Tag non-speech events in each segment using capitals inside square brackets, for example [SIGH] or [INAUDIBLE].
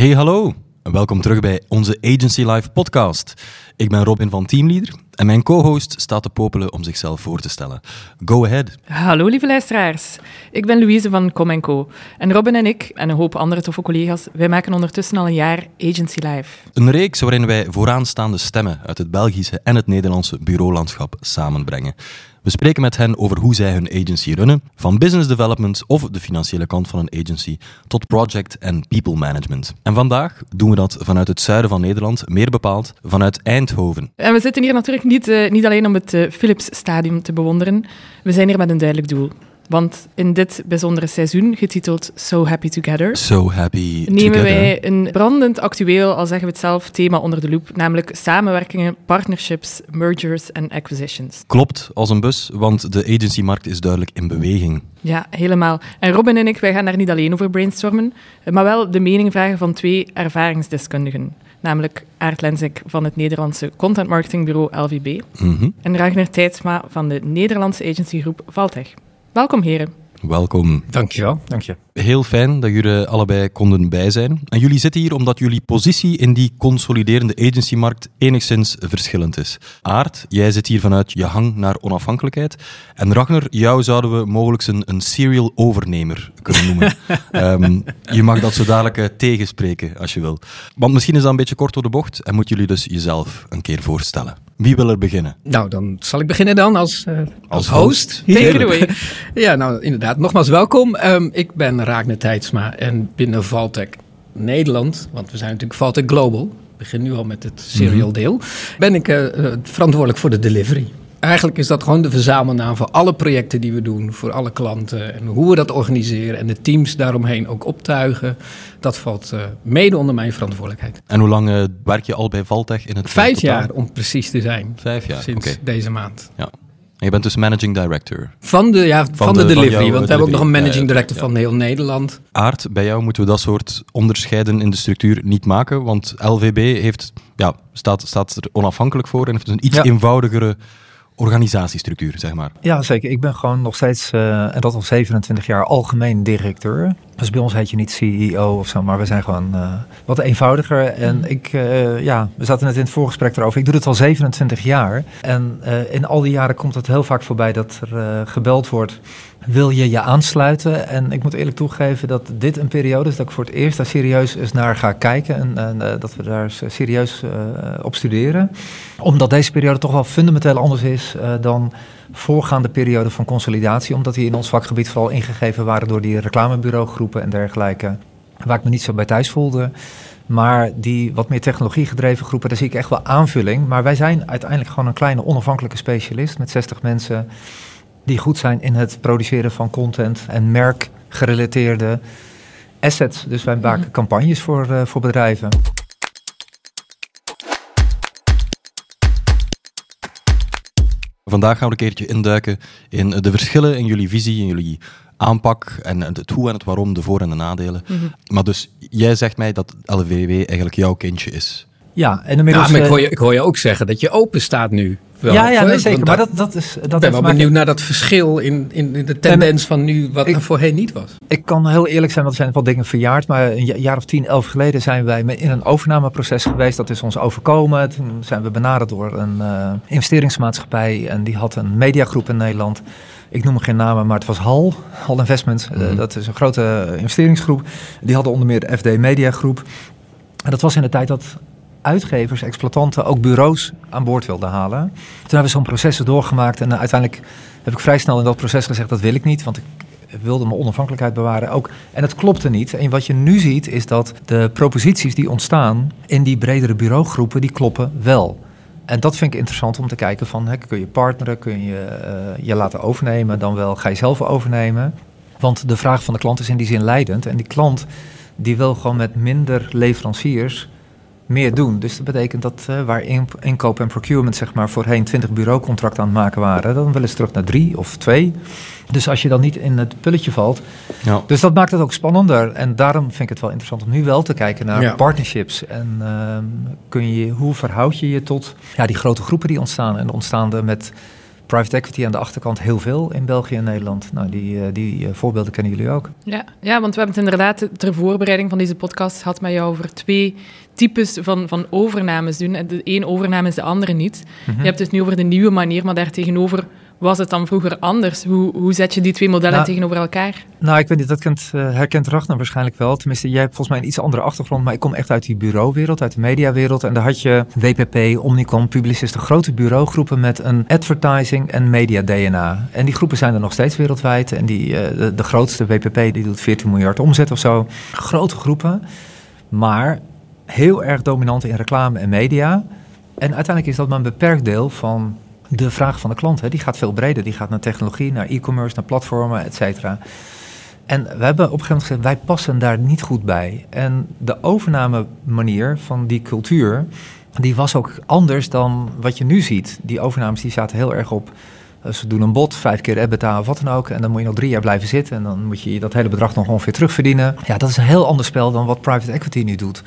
Hey, hallo. Welkom terug bij onze Agency Live podcast. Ik ben Robin van Teamleader en mijn co-host staat te popelen om zichzelf voor te stellen. Go ahead. Hallo lieve luisteraars. Ik ben Louise van Com Co. En Robin en ik en een hoop andere toffe collega's, wij maken ondertussen al een jaar Agency Live. Een reeks waarin wij vooraanstaande stemmen uit het Belgische en het Nederlandse bureaulandschap samenbrengen. We spreken met hen over hoe zij hun agency runnen, van business development of de financiële kant van een agency tot project en people management. En vandaag doen we dat vanuit het zuiden van Nederland, meer bepaald vanuit Eindhoven. En we zitten hier natuurlijk niet, uh, niet alleen om het uh, Philips Stadium te bewonderen. We zijn hier met een duidelijk doel. Want in dit bijzondere seizoen, getiteld So Happy Together, so happy nemen together. wij een brandend actueel, al zeggen we het zelf, thema onder de loep, namelijk samenwerkingen, partnerships, mergers en acquisitions. Klopt, als een bus, want de agencymarkt is duidelijk in beweging. Ja, helemaal. En Robin en ik, wij gaan daar niet alleen over brainstormen, maar wel de mening vragen van twee ervaringsdeskundigen. Namelijk Aart Lensik van het Nederlandse content marketingbureau LVB mm -hmm. en Ragnar Tijdsma van de Nederlandse agencygroep Valtech. Welkom heren. Welkom. Dankjewel. Dank je. Heel fijn dat jullie allebei konden bij zijn. En jullie zitten hier omdat jullie positie in die consoliderende agencymarkt enigszins verschillend is. Aart, jij zit hier vanuit je hang naar onafhankelijkheid. En Ragnar, jou zouden we mogelijk een, een serial overnemer kunnen noemen. um, [LAUGHS] je mag dat zo dadelijk uh, tegenspreken als je wil. Want misschien is dat een beetje kort door de bocht en moeten jullie dus jezelf een keer voorstellen. Wie wil er beginnen? Nou, dan zal ik beginnen dan als, uh, als, als host. Take it away. [LAUGHS] ja, nou inderdaad. Nogmaals welkom. Um, ik ben Raakne Tijdsma en binnen Valtech Nederland, want we zijn natuurlijk Valtech Global, ik begin nu al met het serial deel, ben ik uh, verantwoordelijk voor de delivery. Eigenlijk is dat gewoon de verzamelnaam voor alle projecten die we doen, voor alle klanten en hoe we dat organiseren en de teams daaromheen ook optuigen. Dat valt uh, mede onder mijn verantwoordelijkheid. En hoe lang uh, werk je al bij Valtech in het Vijf jaar om precies te zijn. Vijf jaar, Sinds okay. deze maand. Ja. En je bent dus managing director? Van de, ja, van, van de, de, delivery, van want we hebben ook nog een managing ja, director ja. van heel Nederland. Aard, bij jou moeten we dat soort onderscheiden in de structuur niet maken, want LVB heeft, ja, staat, staat er onafhankelijk voor en heeft een iets eenvoudigere organisatiestructuur, zeg maar. Ja, zeker. Ik ben gewoon nog steeds, uh, en dat al 27 jaar, algemeen directeur. Dus bij ons heet je niet CEO of zo, maar we zijn gewoon uh, wat eenvoudiger. En ik, uh, ja, we zaten net in het voorgesprek erover. Ik doe het al 27 jaar. En in al die jaren komt het heel vaak voorbij dat er gebeld wordt. Wil je je aansluiten? En ik moet eerlijk toegeven dat dit een periode is dat ik voor het eerst daar serieus eens naar ga kijken. En, en dat we daar serieus op studeren. Omdat deze periode toch wel fundamenteel anders is dan voorgaande periode van consolidatie, omdat die in ons vakgebied vooral ingegeven waren door die reclamebureaugroepen en dergelijke, waar ik me niet zo bij thuis voelde. Maar die wat meer technologie gedreven groepen, daar zie ik echt wel aanvulling. Maar wij zijn uiteindelijk gewoon een kleine onafhankelijke specialist met 60 mensen die goed zijn in het produceren van content en merkgerelateerde assets. Dus wij maken campagnes voor, uh, voor bedrijven. Vandaag gaan we een keertje induiken in de verschillen in jullie visie, in jullie aanpak en het hoe en het waarom, de voor- en de nadelen. Mm -hmm. Maar dus jij zegt mij dat LVW eigenlijk jouw kindje is. Ja, en inmiddels... Ja, maar ik hoor, je, ik hoor je ook zeggen dat je open staat nu. Wel, ja, ja nee, zeker. Maar dat, dat is. Dat ik ben wel benieuwd naar dat verschil in, in, in de tendens van nu, wat ik, er voorheen niet was. Ik kan heel eerlijk zijn, want er zijn wel dingen verjaard. Maar een jaar of tien, elf geleden zijn wij in een overnameproces geweest. Dat is ons overkomen. Toen zijn we benaderd door een uh, investeringsmaatschappij. En die had een mediagroep in Nederland. Ik noem geen namen, maar het was HAL, HAL Investments. Mm -hmm. uh, dat is een grote investeringsgroep. Die hadden onder meer de FD Media Groep. En dat was in de tijd dat uitgevers, exploitanten, ook bureaus aan boord wilden halen. Toen hebben we zo'n proces doorgemaakt en uiteindelijk heb ik vrij snel in dat proces gezegd dat wil ik niet, want ik wilde mijn onafhankelijkheid bewaren ook. En het klopte niet. En wat je nu ziet is dat de proposities die ontstaan in die bredere bureaugroepen, die kloppen wel. En dat vind ik interessant om te kijken van, kun je partneren, kun je uh, je laten overnemen, dan wel ga je zelf overnemen. Want de vraag van de klant is in die zin leidend. En die klant die wil gewoon met minder leveranciers meer doen. Dus dat betekent dat uh, waar inkoop en procurement zeg maar voorheen 20 bureaucontracten aan het maken waren, dan wel eens terug naar drie of twee. Dus als je dan niet in het pulletje valt. Ja. Dus dat maakt het ook spannender. En daarom vind ik het wel interessant om nu wel te kijken naar ja. partnerships. En uh, kun je, hoe verhoud je je tot ja, die grote groepen die ontstaan. En ontstaan er met private equity aan de achterkant heel veel in België en Nederland. Nou, die, die voorbeelden kennen jullie ook. Ja, ja, want we hebben het inderdaad ter voorbereiding van deze podcast gehad met jou over twee types van, van overnames doen. De een overname is de andere niet. Mhm. Je hebt het nu over de nieuwe manier, maar daartegenover was het dan vroeger anders? Hoe, hoe zet je die twee modellen nou, tegenover elkaar? Nou, ik weet niet, dat kent, uh, herkent Ragnar waarschijnlijk wel. Tenminste, jij hebt volgens mij een iets andere achtergrond, maar ik kom echt uit die bureauwereld, uit de mediawereld. En daar had je WPP, Omnicom, Publicisten, grote bureaugroepen met een advertising en media DNA. En die groepen zijn er nog steeds wereldwijd. En die, uh, de, de, grootste WPP die doet 14 miljard omzet of zo. Grote groepen, maar heel erg dominant in reclame en media. En uiteindelijk is dat maar een beperkt deel van de vraag van de klant. Hè, die gaat veel breder. Die gaat naar technologie, naar e-commerce, naar platformen, et cetera. En we hebben op een gegeven moment gezegd, wij passen daar niet goed bij. En de overname manier van die cultuur, die was ook anders dan wat je nu ziet. Die overnames die zaten heel erg op, eh, ze doen een bod, vijf keer EBITDA of wat dan ook. En dan moet je nog drie jaar blijven zitten en dan moet je dat hele bedrag nog ongeveer terugverdienen. Ja, dat is een heel ander spel dan wat private equity nu doet.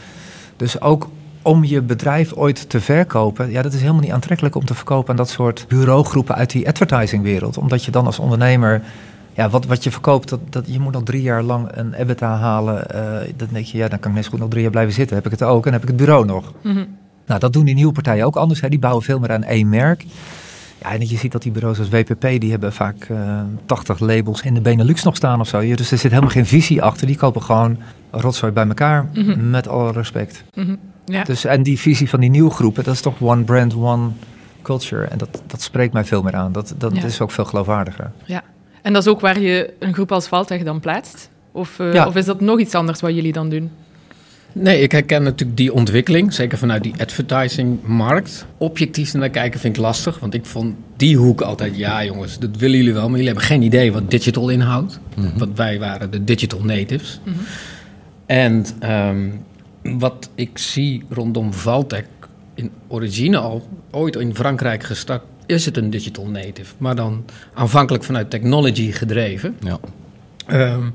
Dus ook om je bedrijf ooit te verkopen, ja, dat is helemaal niet aantrekkelijk om te verkopen aan dat soort bureaugroepen uit die advertisingwereld. Omdat je dan als ondernemer, ja, wat, wat je verkoopt, dat, dat, je moet nog drie jaar lang een EBITDA halen. Uh, dan denk je, ja, dan kan ik net zo goed nog drie jaar blijven zitten. Heb ik het ook en heb ik het bureau nog. Mhm. Nou, dat doen die nieuwe partijen ook anders. Hè. Die bouwen veel meer aan één merk. Ja, en je ziet dat die bureaus als WPP, die hebben vaak uh, eh, 80 labels in de Benelux nog staan of zo. Dus er zit helemaal geen visie achter. Die kopen gewoon rotzooi bij elkaar, mhm. met alle respect. Mm ja. Dus, en die visie van die nieuwe groepen, dat is toch one brand, one culture. En dat, dat spreekt mij veel meer aan. Dat, dat is ook veel geloofwaardiger. Ja. En dat is ook waar je een groep als Valtech dan plaatst? Of, uh, of is dat nog iets anders wat jullie dan doen? Nee, ik herken natuurlijk die ontwikkeling, zeker vanuit die advertising-markt. Objectief naar kijken vind ik lastig, want ik vond die hoek altijd, ja jongens, dat willen jullie wel, maar jullie hebben geen idee wat digital inhoudt. Mm Want wij waren de digital natives. Mhm. En um, wat ik zie rondom Valtech, in origine al, ooit in Frankrijk gestart, is het een digital native. Maar dan aanvankelijk vanuit technology gedreven. Ja. Um,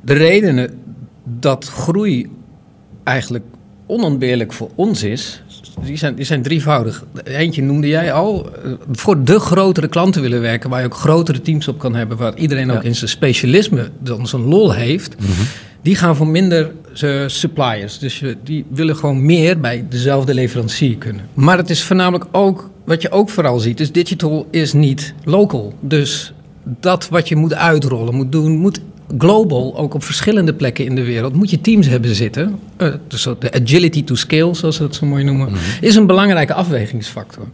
de redenen dat groei eigenlijk onontbeerlijk voor ons is, die zijn, die zijn drievoudig. Eentje noemde jij al. Eh, voor de grotere klanten willen werken, waar je ook grotere teams op kan hebben, waar iedereen ook in zijn specialisme dan zijn lol heeft. Mhm die gaan voor minder suppliers. Dus die willen gewoon meer bij dezelfde leverancier kunnen. Maar het is voornamelijk ook, wat je ook vooral ziet, is digital is niet local. Dus dat wat je moet uitrollen, moet doen, moet global, ook op verschillende plekken in de wereld, moet je teams hebben zitten. Uh, dus de agility to scale, zoals ze dat zo mooi noemen, mhm. is een belangrijke afwegingsfactor.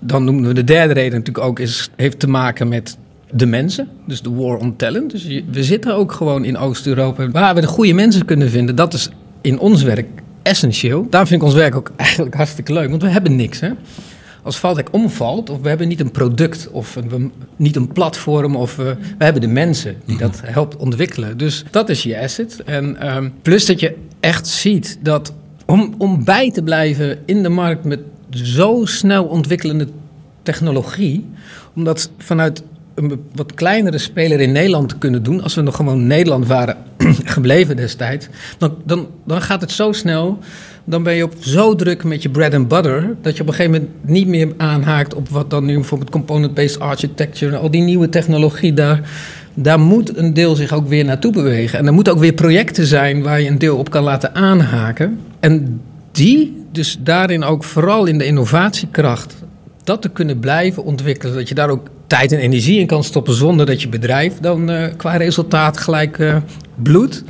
Dan noemen we de derde reden natuurlijk ook, is, heeft te maken met de mensen, dus de war on talent. Dus we zitten ook gewoon in Oost-Europa waar we de goede mensen kunnen vinden. Dat is in ons werk essentieel. Daar vind ik ons werk ook [LAUGHS] eigenlijk hartstikke leuk, want we hebben niks. Hè? Als Valtech omvalt, of we hebben niet een product, of we, niet een platform, of we, we hebben de mensen die dat helpt ontwikkelen. Dus dat is je asset. En um, plus dat je echt ziet dat om, om bij te blijven in de markt met zo snel ontwikkelende technologie, omdat vanuit een wat kleinere speler in Nederland te kunnen doen. Als we nog gewoon Nederland waren [CLEARS THROAT] gebleven destijds. Dan, dan, dan gaat het zo snel. Dan ben je op zo druk met je bread and butter. Dat je op een gegeven moment niet meer aanhaakt op wat dan nu bijvoorbeeld component-based architecture. Al die nieuwe technologie daar. Daar moet een deel zich ook weer naartoe bewegen. En er moeten ook weer projecten zijn waar je een deel op kan laten aanhaken. En die, dus daarin ook vooral in de innovatiekracht dat te kunnen blijven ontwikkelen, dat je daar ook tijd en energie in kan stoppen zonder dat je bedrijf dan uh, qua resultaat gelijk uh, bloedt.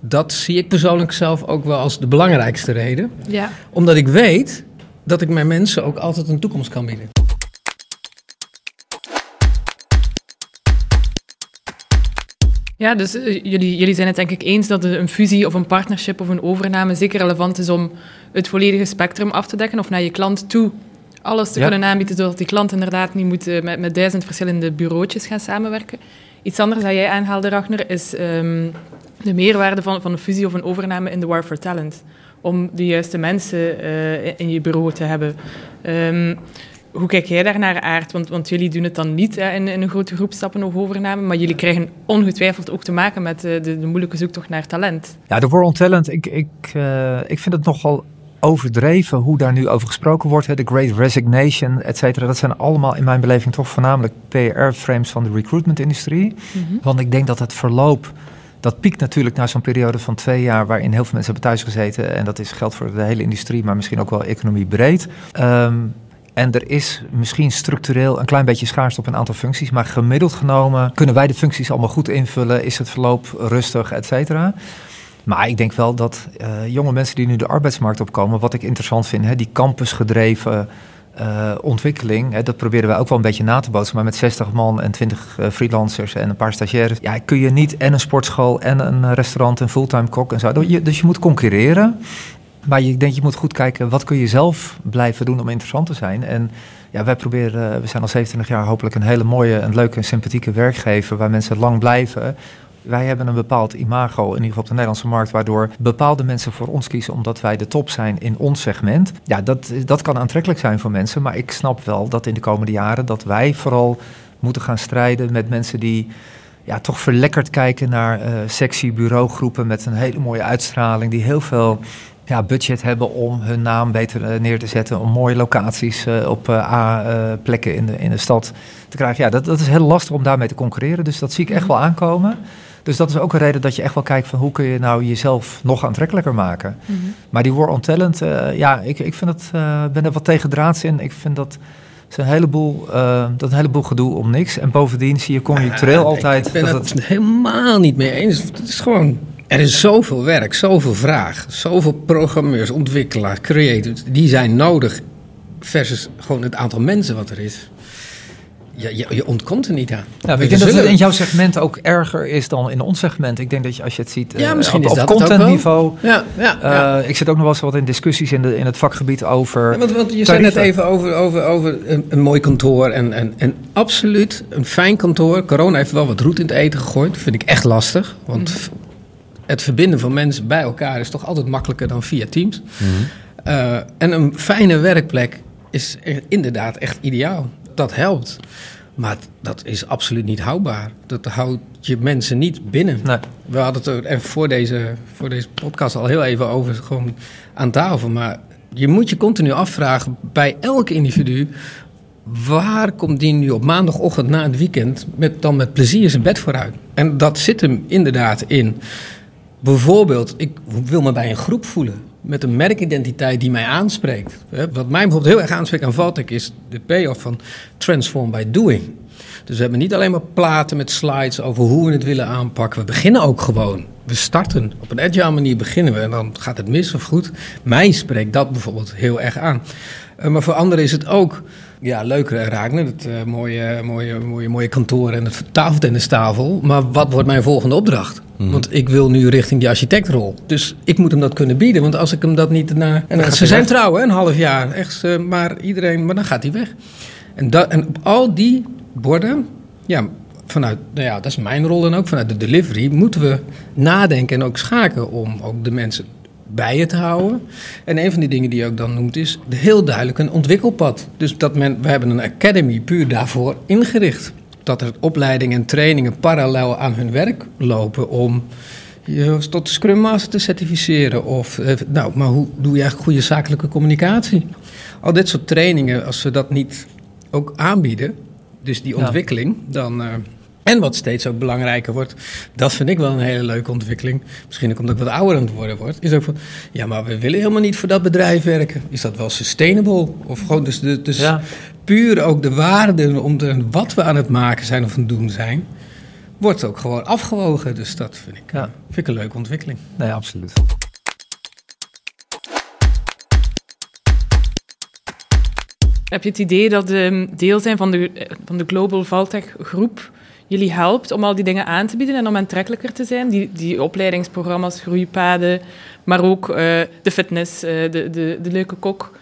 Dat zie ik persoonlijk zelf ook wel als de belangrijkste reden. Ja. Omdat ik weet dat ik mijn mensen ook altijd een toekomst kan bieden. Ja, dus uh, jullie, jullie zijn het denk ik eens dat een fusie of een partnership of een overname zeker relevant is om het volledige spectrum af te dekken of naar je klant toe alles te kunnen aanbieden, zodat die klant inderdaad niet moet eh, met, met duizend verschillende bureautjes gaan samenwerken. Iets anders dat jij aanhaalde, Ragnar, is um, de meerwaarde van, van een fusie of een overname in de War for Talent. Om de juiste mensen uh, in je bureau te hebben. Um, hoe kijk jij daar naar, Aard? Want, want jullie doen het dan niet hè, in, in, een grote groep stappen of overname, maar jullie krijgen ongetwijfeld ook te maken met de, de, de moeilijke zoektocht naar talent. Ja, de War on Talent, ik, ik, uh, ik vind het nogal overdreven hoe daar nu over gesproken wordt. Hè, de Great Resignation, et cetera. Dat zijn allemaal in mijn beleving toch voornamelijk PR-frames van de recruitment-industrie. Mhm. Want ik denk dat het verloop, dat piekt natuurlijk na zo'n periode van twee jaar... waarin heel veel mensen hebben thuisgezeten. En dat is geldt voor de hele industrie, maar misschien ook wel economie breed. Ehm, en er is misschien structureel een klein beetje schaarste op een aantal functies. Maar gemiddeld genomen kunnen wij de functies allemaal goed invullen. Is het verloop rustig, et cetera. Maar ik denk wel dat eh, jonge mensen die nu de arbeidsmarkt opkomen, wat ik interessant vind, hè, die campusgedreven eh, ontwikkeling, hè, dat proberen wij ook wel een beetje na te bootsen. Maar met 60 man en 20 eh, freelancers en een paar stagiaires, ja, kun je niet en een sportschool en een restaurant en fulltime kok en zo. Dus je- moet concurreren. Maar je denk je moet goed kijken, wat kun je zelf blijven doen om interessant te zijn. En ja, wij proberen, we zijn al 27 jaar hopelijk een hele mooie, een leuke en sympathieke werkgever waar mensen lang blijven. Wij hebben een bepaald imago, in ieder geval op de Nederlandse markt, waardoor bepaalde mensen voor ons kiezen omdat wij de top zijn in ons segment. Ja, dat, dat kan aantrekkelijk zijn voor mensen, maar ik snap wel dat in de komende jaren dat wij vooral moeten gaan strijden met mensen die ja, toch verlekkerd kijken naar eh sexy bureaugroepen met een hele mooie uitstraling, die heel veel ja, budget hebben om hun naam beter eh, neer te zetten, om mooie locaties eh, op A-plekken in, de, in de stad te krijgen. Ja, dat, dat is heel lastig om daarmee te concurreren, dus dat zie ik echt wel aankomen. Dus dat is ook een reden dat je echt wel kijkt van hoe kun je nou jezelf nog aantrekkelijker maken. Mhm. Maar die war on talent, eh, ja, ik, ik vind het, eh, ben er wat tegen draads in. Ik vind dat is een heleboel, eh, dat een heleboel gedoe om niks. En bovendien zie je conjunctureel altijd Ik ben dat het helemaal niet mee eens. Het is gewoon. Er is zoveel werk, zoveel vraag, zoveel programmeurs, ontwikkelaars, creators. Die zijn nodig versus gewoon het aantal mensen wat er is. Je, je, je ontkomt er niet aan. Ja, ik denk dat het in jouw segment ook erger is dan in ons segment. Ik denk dat je, als je het ziet eh, Ja, misschien op, op contentniveau. Ja, ja, ja. eh, ik zit ook nog wel eens wat in discussies in, de, in het vakgebied over. Ja, want, want je zei net tarieven. even over, over, over een, een mooi kantoor. En, en, en absoluut een fijn kantoor. Corona heeft wel wat roet in het eten gegooid. Dat vind ik echt lastig. Want f- het verbinden van mensen bij elkaar is toch altijd makkelijker dan via Teams. Eh, en een fijne werkplek is er inderdaad echt ideaal. Dat helpt. Maar dat is absoluut niet houdbaar. Dat houdt je mensen niet binnen. Nee. We hadden het er er voor deze, voor deze podcast al heel even over, gewoon aan tafel. Maar je moet je continu afvragen bij elk individu. Waar komt die nu op maandagochtend na het weekend met, dan met plezier zijn bed vooruit? En dat zit hem inderdaad in. Bijvoorbeeld, ik wil me bij een groep voelen. Met een merkidentiteit die mij aanspreekt. Wat mij bijvoorbeeld heel erg aanspreekt aan Valtech is de payoff van transform by doing. Dus we hebben niet alleen maar platen met slides over hoe we het willen aanpakken. We beginnen ook gewoon. We starten. Op een agile manier beginnen we en dan gaat het mis of goed. Mij spreekt dat bijvoorbeeld heel erg aan. Eh, maar voor anderen is het ook ja, leuk eh, raken. Het eh, mooie, mooie, mooie, mooie kantoor en het tafeltennistafel. Maar wat wordt mijn volgende opdracht? Want ik wil nu richting die architectrol. Dus ik moet hem dat kunnen bieden. Want als ik hem dat niet na... En ze zijn weg. trouwen, een half jaar. Echt, eh, maar iedereen... Maar dan gaat hij weg. En, dat, en op al die borden... Ja, vanuit... Nou ja, dat is mijn rol dan ook. Vanuit de delivery moeten we nadenken en ook schaken... om ook de mensen bij je te houden. En een van die dingen die je ook dan noemt is heel duidelijk een ontwikkelpad. Dus dat men, we hebben een academy puur daarvoor ingericht. Dat er opleidingen en trainingen parallel aan hun werk lopen om je tot Scrum Master te certificeren. Of, eh, nou, maar hoe doe je eigenlijk goede zakelijke communicatie? Al dit soort trainingen, als we dat niet ook aanbieden, dus die Ja. ontwikkeling, dan... eh, en wat steeds ook belangrijker wordt, dat vind ik wel een hele leuke ontwikkeling. Misschien ook omdat ik wat ouder aan het worden word. Is ook van, ja, maar we willen helemaal niet voor dat bedrijf werken. Is dat wel sustainable? Of gewoon dus, de, dus Ja. puur ook de waarde om de, wat we aan het maken zijn of aan het doen zijn, wordt ook gewoon afgewogen. Dus dat vind ik, Ja. vind ik een leuke ontwikkeling. Nee, absoluut. Heb je het idee dat de deel zijn van de, van de Global Valtech groep jullie helpt om al die dingen aan te bieden en om aantrekkelijker te zijn? Die, die opleidingsprogramma's, groeipaden, maar ook eh, de fitness, eh, de, de, de leuke kok.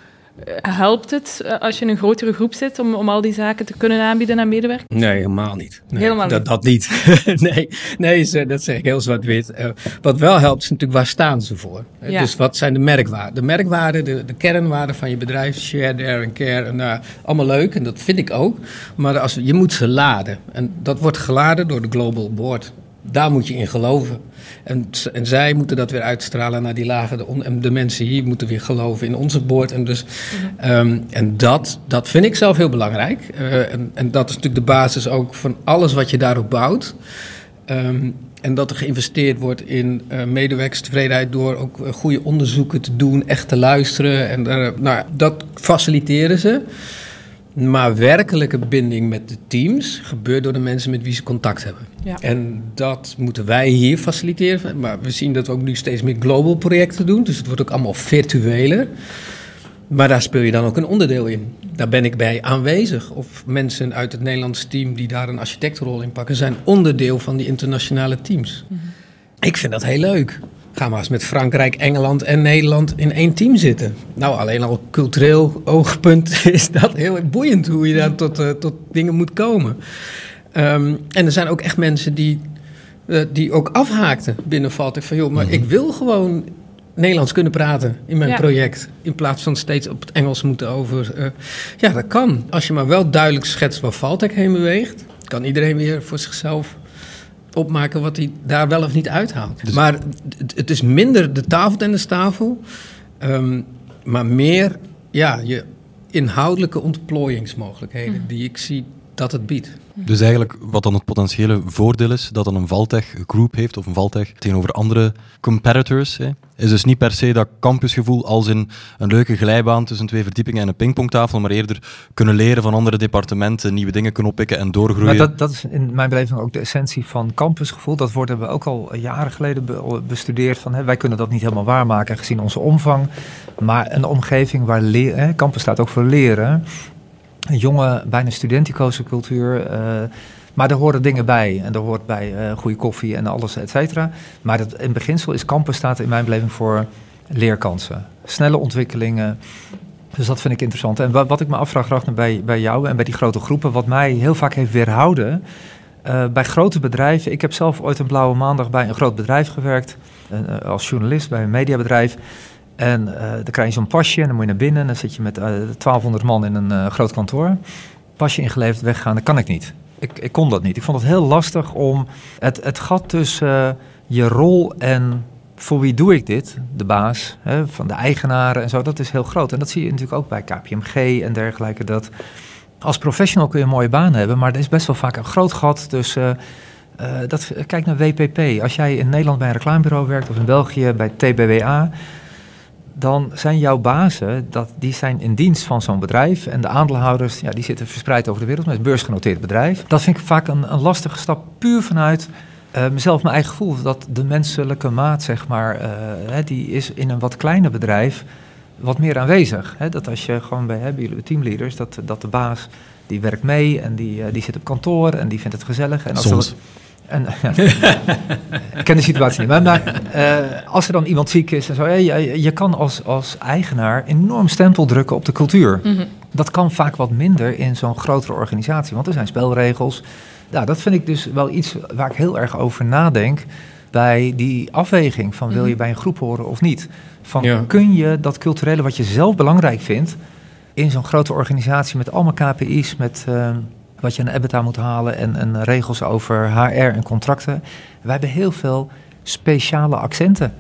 Helpt het eh, als je in een grotere groep zit om, om al die zaken te kunnen aanbieden aan medewerkers? Nee, helemaal niet. Nee, Helemaal dat, niet. Dat niet. [LAUGHS] nee, nee dat zeg ik heel zwart-wit. Eh, wat wel helpt is natuurlijk waar staan ze voor. Eh, Ja. Dus wat zijn de merkwaarden? De merkwaarden, de, de kernwaarden van je bedrijf, share, dare en care. En, allemaal leuk en dat vind ik ook. Maar als, je moet ze laden. En dat wordt geladen door de Global Board. Daar moet je in geloven. En, en zij moeten dat weer uitstralen naar die lagen. De, en de mensen hier moeten weer geloven in onze boord. En, dus, ehm, en dat, dat vind ik zelf heel belangrijk. Uh, en, en, dat is natuurlijk de basis ook van alles wat je daarop bouwt. Um, en dat er geïnvesteerd wordt in uh, medewerkerstevredenheid door ook uh, goede onderzoeken te doen, echt te luisteren. En uh, nou, dat faciliteren ze. Maar werkelijke binding met de teams gebeurt door de mensen met wie ze contact hebben. Ja. En dat moeten wij hier faciliteren. Maar we zien dat we ook nu steeds meer global projecten doen. Dus het wordt ook allemaal virtueler. Maar daar speel je dan ook een onderdeel in. Daar ben ik bij aanwezig. Of mensen uit het Nederlandse team die daar een architectenrol in pakken, zijn onderdeel van die internationale teams. Mm -hmm. Ik vind dat heel leuk. Ga maar eens met Frankrijk, Engeland en Nederland in één team zitten. Nou, alleen al cultureel oogpunt [LAUGHS] is dat heel boeiend hoe je daar tot, uh, tot dingen moet komen. Um, en er zijn ook echt mensen die, uh, die ook afhaakten binnen Valtek. Van joh, maar mm -hmm. ik wil gewoon Nederlands kunnen praten in mijn ja. project. In plaats van steeds op het Engels moeten over. Uh, ja, dat kan. Als je maar wel duidelijk schetst waar Valtek heen beweegt, kan iedereen weer voor zichzelf opmaken wat hij daar wel of niet uithaalt. Dus maar het, het, is minder de tafeltennistafel, um, maar meer ja, je inhoudelijke ontplooiingsmogelijkheden mm. die ik zie dat het biedt. Dus eigenlijk wat dan het potentiële voordeel is, dat dan een Valtech groep heeft, of een Valtech tegenover andere competitors, hè, is dus niet per se dat campusgevoel als in een leuke glijbaan tussen twee verdiepingen en een pingpongtafel, maar eerder kunnen leren van andere departementen, nieuwe dingen kunnen oppikken en doorgroeien. Maar dat, dat is in mijn beleving ook de essentie van campusgevoel. Dat worden we ook al jaren geleden bestudeerd. Van, hè, wij kunnen dat niet helemaal waarmaken gezien onze omvang. Maar een omgeving waar leren, campus staat ook voor leren een jonge, bijna studenticoze cultuur. Uh, maar er horen dingen bij. En er hoort bij uh, goede koffie en alles, et cetera. Maar dat, in beginsel is campus staat in mijn beleving voor leerkansen. Snelle ontwikkelingen. Dus dat vind ik interessant. En wat, wat ik me afvraag, Ragnar, bij, bij jou en bij die grote groepen... wat mij heel vaak heeft weerhouden... Uh, bij grote bedrijven... Ik heb zelf ooit een blauwe maandag bij een groot bedrijf gewerkt... als journalist bij een mediabedrijf... En uh, dan krijg je zo'n pasje en dan moet je naar binnen. En dan zit je met uh, 1200 man in een uh, groot kantoor. Pasje ingeleverd, weggaan, dat kan ik niet. Ik, ik kon dat niet. Ik vond het heel lastig om het, het gat tussen je rol en voor wie doe ik dit, de baas, hè, van de eigenaren en zo, dat is heel groot. En dat zie je natuurlijk ook bij KPMG en dergelijke. Dat als professional kun je een mooie baan hebben, maar er is best wel vaak een groot gat tussen. Dat, kijk naar WPP. Als jij in Nederland bij een reclamebureau werkt of in België bij TBWA, dan zijn jouw bazen, dat, die zijn in dienst van zo'n bedrijf. En de aandeelhouders, ja, die zitten verspreid over de wereld met een beursgenoteerd bedrijf. Dat vind ik vaak een, een lastige stap, puur vanuit uh, mezelf, mijn eigen gevoel. Dat de menselijke maat, zeg maar, uh, hè, die is in een wat kleiner bedrijf wat meer aanwezig. Hè? Dat als je gewoon bij hebben jullie teamleaders, dat, dat de baas, die werkt mee en die, uh, die zit op kantoor en die vindt het gezellig. En als Soms. En, [LAUGHS] ja, ik ken de situatie niet. Maar, maar uh, als er dan iemand ziek is en zo, je, je kan als, als eigenaar enorm stempel drukken op de cultuur. Mm -hmm. Dat kan vaak wat minder in zo'n grotere organisatie, want er zijn spelregels. Ja, dat vind ik dus wel iets waar ik heel erg over nadenk bij die afweging van wil je bij een groep horen of niet. Van ja. kun je dat culturele wat je zelf belangrijk vindt in zo'n grote organisatie met allemaal KPI's, met uh, wat je aan EBITDA moet halen en, en regels over HR en contracten. Wij hebben heel veel speciale accenten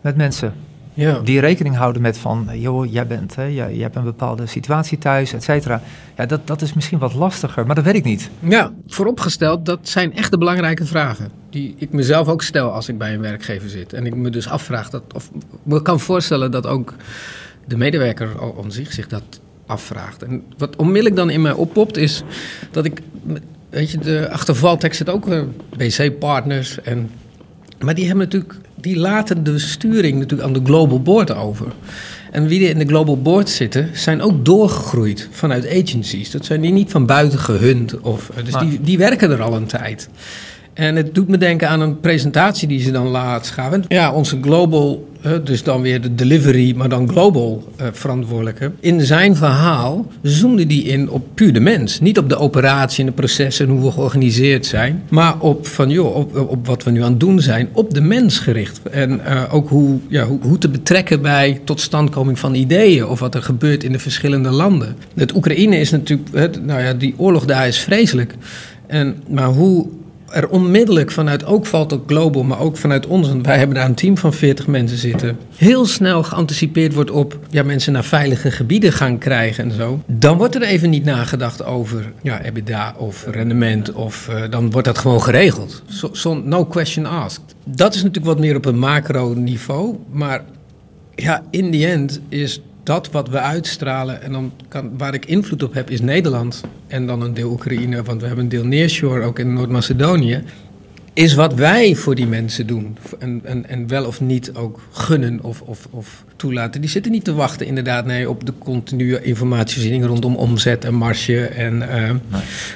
met mensen. Ja. Die rekening houden met van, joh, jij bent, hè, jij, jij hebt een bepaalde situatie thuis, et cetera. Ja, dat, dat is misschien wat lastiger, maar dat weet ik niet. Ja, vooropgesteld, dat zijn echt de belangrijke vragen. Die ik mezelf ook stel als ik bij een werkgever zit. En ik me dus afvraag, dat, of me kan voorstellen dat ook de medewerker om zich zich dat afvraagt. En wat onmiddellijk dan in mij oppopt is dat ik, weet je, de achtervaltekst zit ook uh, BC-partners. En, maar die hebben natuurlijk, die laten de sturing natuurlijk aan de Global Board over. En wie er in de Global Board zitten, zijn ook doorgegroeid vanuit agencies. Dat zijn die niet van buiten gehunt. Of, dus maar, die, die werken er al een tijd. En het doet me denken aan een presentatie die ze dan laatst gaven. Ja, onze global, dus dan weer de delivery, maar dan global uh, verantwoordelijke. In zijn verhaal zoomde die in op puur de mens. Niet op de operatie en de processen en hoe we georganiseerd zijn. Maar op, van, joh, op, op wat we nu aan het doen zijn, op de mens gericht. En uh, ook hoe, ja, hoe, hoe te betrekken bij totstandkoming van ideeën. Of wat er gebeurt in de verschillende landen. Het Oekraïne is natuurlijk, nou ja, die oorlog daar is vreselijk. En, maar hoe er onmiddellijk vanuit ook valt ook Global, maar ook vanuit ons, wij hebben daar een team van 40 mensen zitten, heel snel geanticipeerd wordt op ja, mensen naar veilige gebieden gaan krijgen en zo. Dan wordt er even niet nagedacht over ja, EBITDA of rendement, of uh, dan wordt dat gewoon geregeld. So, no question asked. Dat is natuurlijk wat meer op een macro niveau, maar ja, in the end is dat wat we uitstralen en dan kan, waar ik invloed op heb, is Nederland. En dan een deel Oekraïne, want we hebben een deel nearshore ook in Noord-Macedonië. Is wat wij voor die mensen doen. En, en, en wel of niet ook gunnen of, of, of toelaten. Die zitten niet te wachten, inderdaad, nee, op de continue informatievoorziening rondom omzet en marge. En uh,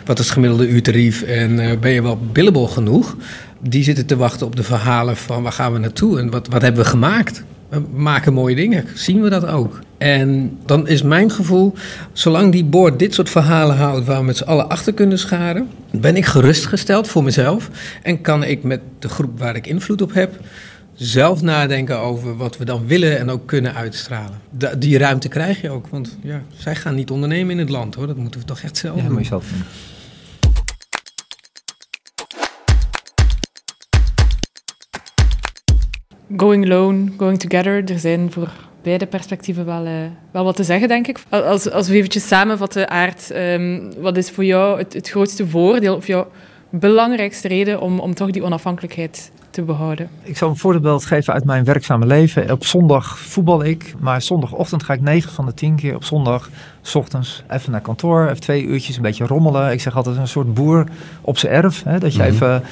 wat is het gemiddelde uurtarief en uh, ben je wel billable genoeg? Die zitten te wachten op de verhalen van waar gaan we naartoe en wat, wat hebben we gemaakt? We maken mooie dingen, zien we dat ook. En dan is mijn gevoel, zolang die board dit soort verhalen houdt waar we met z'n allen achter kunnen scharen, ben ik gerustgesteld voor mezelf en kan ik met de groep waar ik invloed op heb, zelf nadenken over wat we dan willen en ook kunnen uitstralen. die ruimte krijg je ook, want ja, zij gaan niet ondernemen in het land hoor, dat moeten we toch echt zelf ja, doen. Going alone, going together, er zijn voor beide perspectieven wel, uh, wel wat te zeggen, denk ik. Als, als we eventjes samenvatten, Aard, um, wat is voor jou het, het, grootste voordeel of jouw belangrijkste reden om, om toch die onafhankelijkheid te behouden? Ik zal een voorbeeld geven uit mijn werkzame leven. Op zondag voetbal ik, maar zondagochtend ga ik 9 van de 10 keer op zondag, s ochtends even naar kantoor, even twee uurtjes een beetje rommelen. Ik zeg altijd een soort boer op zijn erf, hè, dat je mm -hmm. even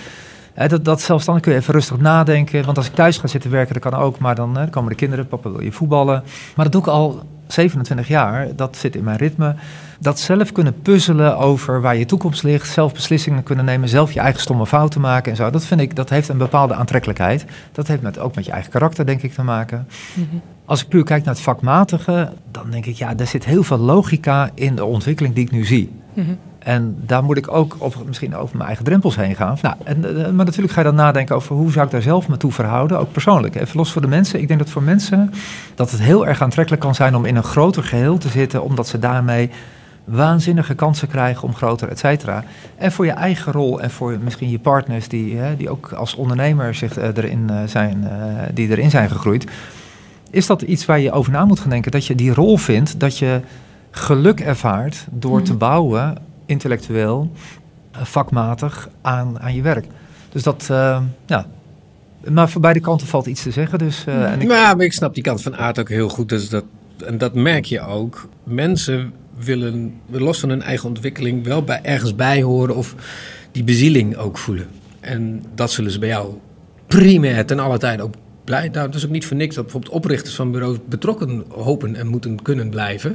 dat, dat zelfstandig kun je even rustig nadenken. Want als ik thuis ga zitten werken, dat kan ook. Maar dan, komen de kinderen, papa wil je voetballen. Maar dat doe ik al 27 jaar. Dat zit in mijn ritme. Dat zelf kunnen puzzelen over waar je toekomst ligt. Zelf beslissingen kunnen nemen. Zelf je eigen stomme fouten maken en zo. Dat vind ik, dat heeft een bepaalde aantrekkelijkheid. Dat heeft met, ook met je eigen karakter, denk ik, te maken. Mm -hmm. Als ik puur kijk naar het vakmatige, dan denk ik, ja, er zit heel veel logica in de ontwikkeling die ik nu zie. Mm -hmm. En daar moet ik ook op, misschien over mijn eigen drempels heen gaan. Nou, en, maar natuurlijk ga je dan nadenken over hoe zou ik daar zelf me toe verhouden, ook persoonlijk. Even los voor de mensen. Ik denk dat voor mensen dat het heel erg aantrekkelijk kan zijn om in een groter geheel te zitten, omdat ze daarmee waanzinnige kansen krijgen om groter, et cetera. En voor je eigen rol en voor misschien je partners die, hè, die ook als ondernemer zich uh, erin zijn, die erin zijn gegroeid, is dat iets waar je over na moet gaan denken. Dat je die rol vindt, dat je geluk ervaart door te bouwen intellectueel, vakmatig aan, aan je werk. Dus dat, uh, ja. Maar voor beide kanten valt iets te zeggen. Dus, uh, en ik... Ja, maar ik snap die kant van aard ook heel goed. Dus dat, en dat merk je ook. Mensen willen, los van hun eigen ontwikkeling, wel bij ergens bij horen of die bezieling ook voelen. En dat zullen ze bij jou primair ten alle tijde ook blij. Nou, dat is ook niet voor niks dat bijvoorbeeld oprichters van bureaus betrokken hopen en moeten kunnen blijven.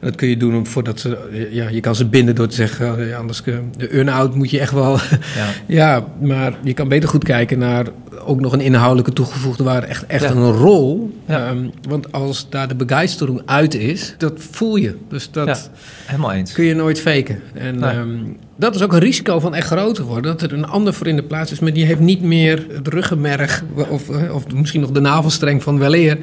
En dat kun je doen voordat ze, ja, je kan ze binden door te zeggen, ja, anders de earn-out moet je echt wel. Ja. [LAUGHS] ja, maar je kan beter goed kijken naar ook nog een inhoudelijke toegevoegde waarde, echt, echt ja. een rol. Ja. Um, want als daar de begeistering uit is, dat voel je. Dus dat ja, helemaal eens. kun je nooit faken. En nee. um, dat is ook een risico van echt groot te worden. Dat er een ander voor in de plaats is, maar die heeft niet meer het ruggenmerg of, of misschien nog de navelstreng van weleer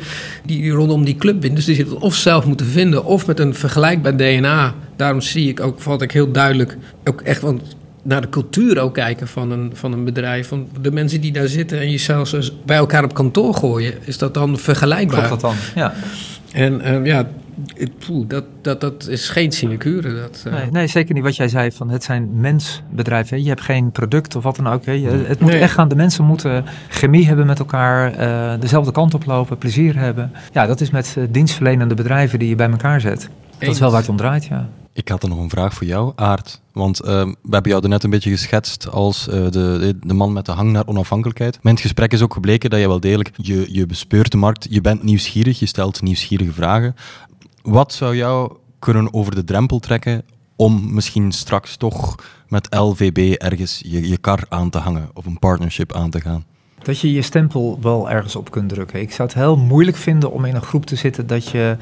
die rondom die club bindt. Dus die zit het of zelf moeten vinden of met een vergelijkbaar DNA. Daarom zie ik ook, valt ik heel duidelijk, ook echt, want naar de cultuur ook kijken van een, van een bedrijf. Van de mensen die daar zitten en je zelfs bij elkaar op kantoor gooien, is dat dan vergelijkbaar? Klopt dat dan, ja. En um, ja, poeh, dat, dat, dat is geen sinecure. Dat, uh... nee, nee, zeker niet wat jij zei van het zijn mensbedrijven. Hè. Je hebt geen product of wat dan ook. Hè. Je, het moet nee. echt gaan, de mensen moeten chemie hebben met elkaar, uh, dezelfde kant op lopen, plezier hebben. Ja, dat is met uh, dienstverlenende bedrijven die je bij elkaar zet. Dat is wel waar het om draait, ja. Ik had er nog een vraag voor jou, Aart. Want uh, we hebben jou net een beetje geschetst als uh, de, de man met de hang naar onafhankelijkheid. Het gesprek is ook gebleken dat je wel degelijk, je, je bespeurt de markt, je bent nieuwsgierig, je stelt nieuwsgierige vragen. Wat zou jou kunnen over de drempel trekken om misschien straks toch met LVB ergens je, je kar aan te hangen of een partnership aan te gaan? Dat je je stempel wel ergens op kunt drukken. Ik zou het heel moeilijk vinden om in een groep te zitten dat je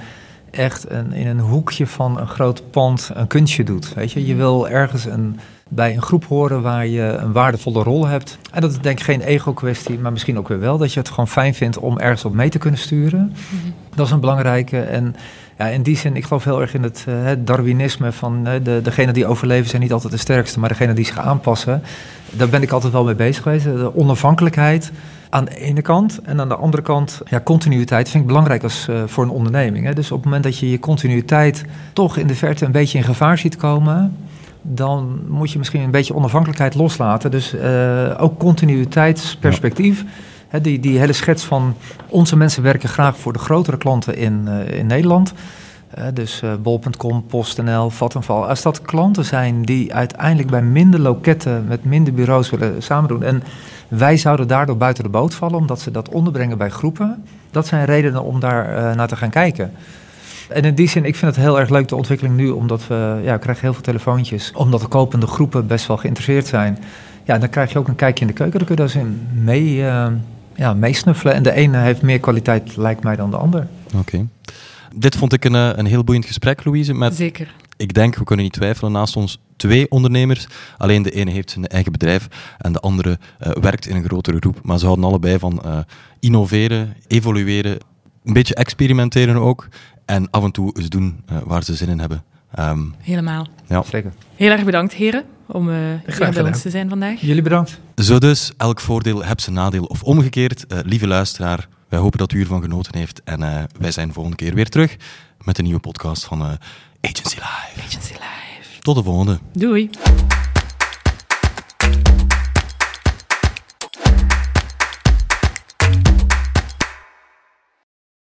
echt een, in een hoekje van een groot pand een kunstje doet. Weet je, je wil ergens een, bij een groep horen waar je een waardevolle rol hebt. En dat is denk ik geen ego-kwestie, maar misschien ook weer wel dat je het gewoon fijn vindt om ergens op mee te kunnen sturen. Mm-hmm. Dat is een belangrijke. En ja, in die zin, ik geloof heel erg in het, uh, Darwinisme van uh, de, degenen die overleven zijn niet altijd de sterkste, maar degenen die zich aanpassen. Daar ben ik altijd wel mee bezig geweest. De onafhankelijkheid aan de ene kant en aan de andere kant, ja, continuïteit vind ik belangrijk als, uh, voor een onderneming. Hè. Dus op het moment dat je je continuïteit toch in de verte een beetje in gevaar ziet komen, dan moet je misschien een beetje onafhankelijkheid loslaten. Dus ook continuïteitsperspectief. Ja die, die hele schets van onze mensen werken graag voor de grotere klanten in, uh, in Nederland. Uh, dus bol.com, PostNL, Vattenval. Als dat klanten zijn die uiteindelijk bij minder loketten met minder bureaus willen samendoen. En wij zouden daardoor buiten de boot vallen omdat ze dat onderbrengen bij groepen. Dat zijn redenen om daar naar te gaan kijken. En in die zin, ik vind het heel erg leuk de ontwikkeling nu, omdat we, ja, we krijgen heel veel telefoontjes. Omdat de kopende groepen best wel geïnteresseerd zijn. Ja, dan krijg je ook een kijkje in de keuken. Dan kun je daar eens in mee ja, meesnuffelen. En de ene heeft meer kwaliteit, lijkt mij, dan de ander. Oké. Dit vond ik een, eh, een heel boeiend gesprek, Louise. Met, Zeker. Ik denk, we kunnen niet twijfelen, naast ons twee ondernemers. Alleen de ene heeft zijn eigen bedrijf en de andere uh, werkt in een grotere groep. Maar ze houden allebei van uh, innoveren, evolueren, een beetje experimenteren ook. En af en toe eens doen waar ze zin in hebben. Um, Helemaal. Ja. Zeker. Heel erg bedankt, heren, om uh, hier bij ons te zijn vandaag. Jullie bedankt. Zo dus, elk voordeel heeft zijn nadeel of omgekeerd. Uh, lieve luisteraar, wij hopen dat u ervan genoten heeft. En uh, wij zijn volgende keer weer terug met een nieuwe podcast van Agency Live. Agency Live. Tot de volgende. Doei.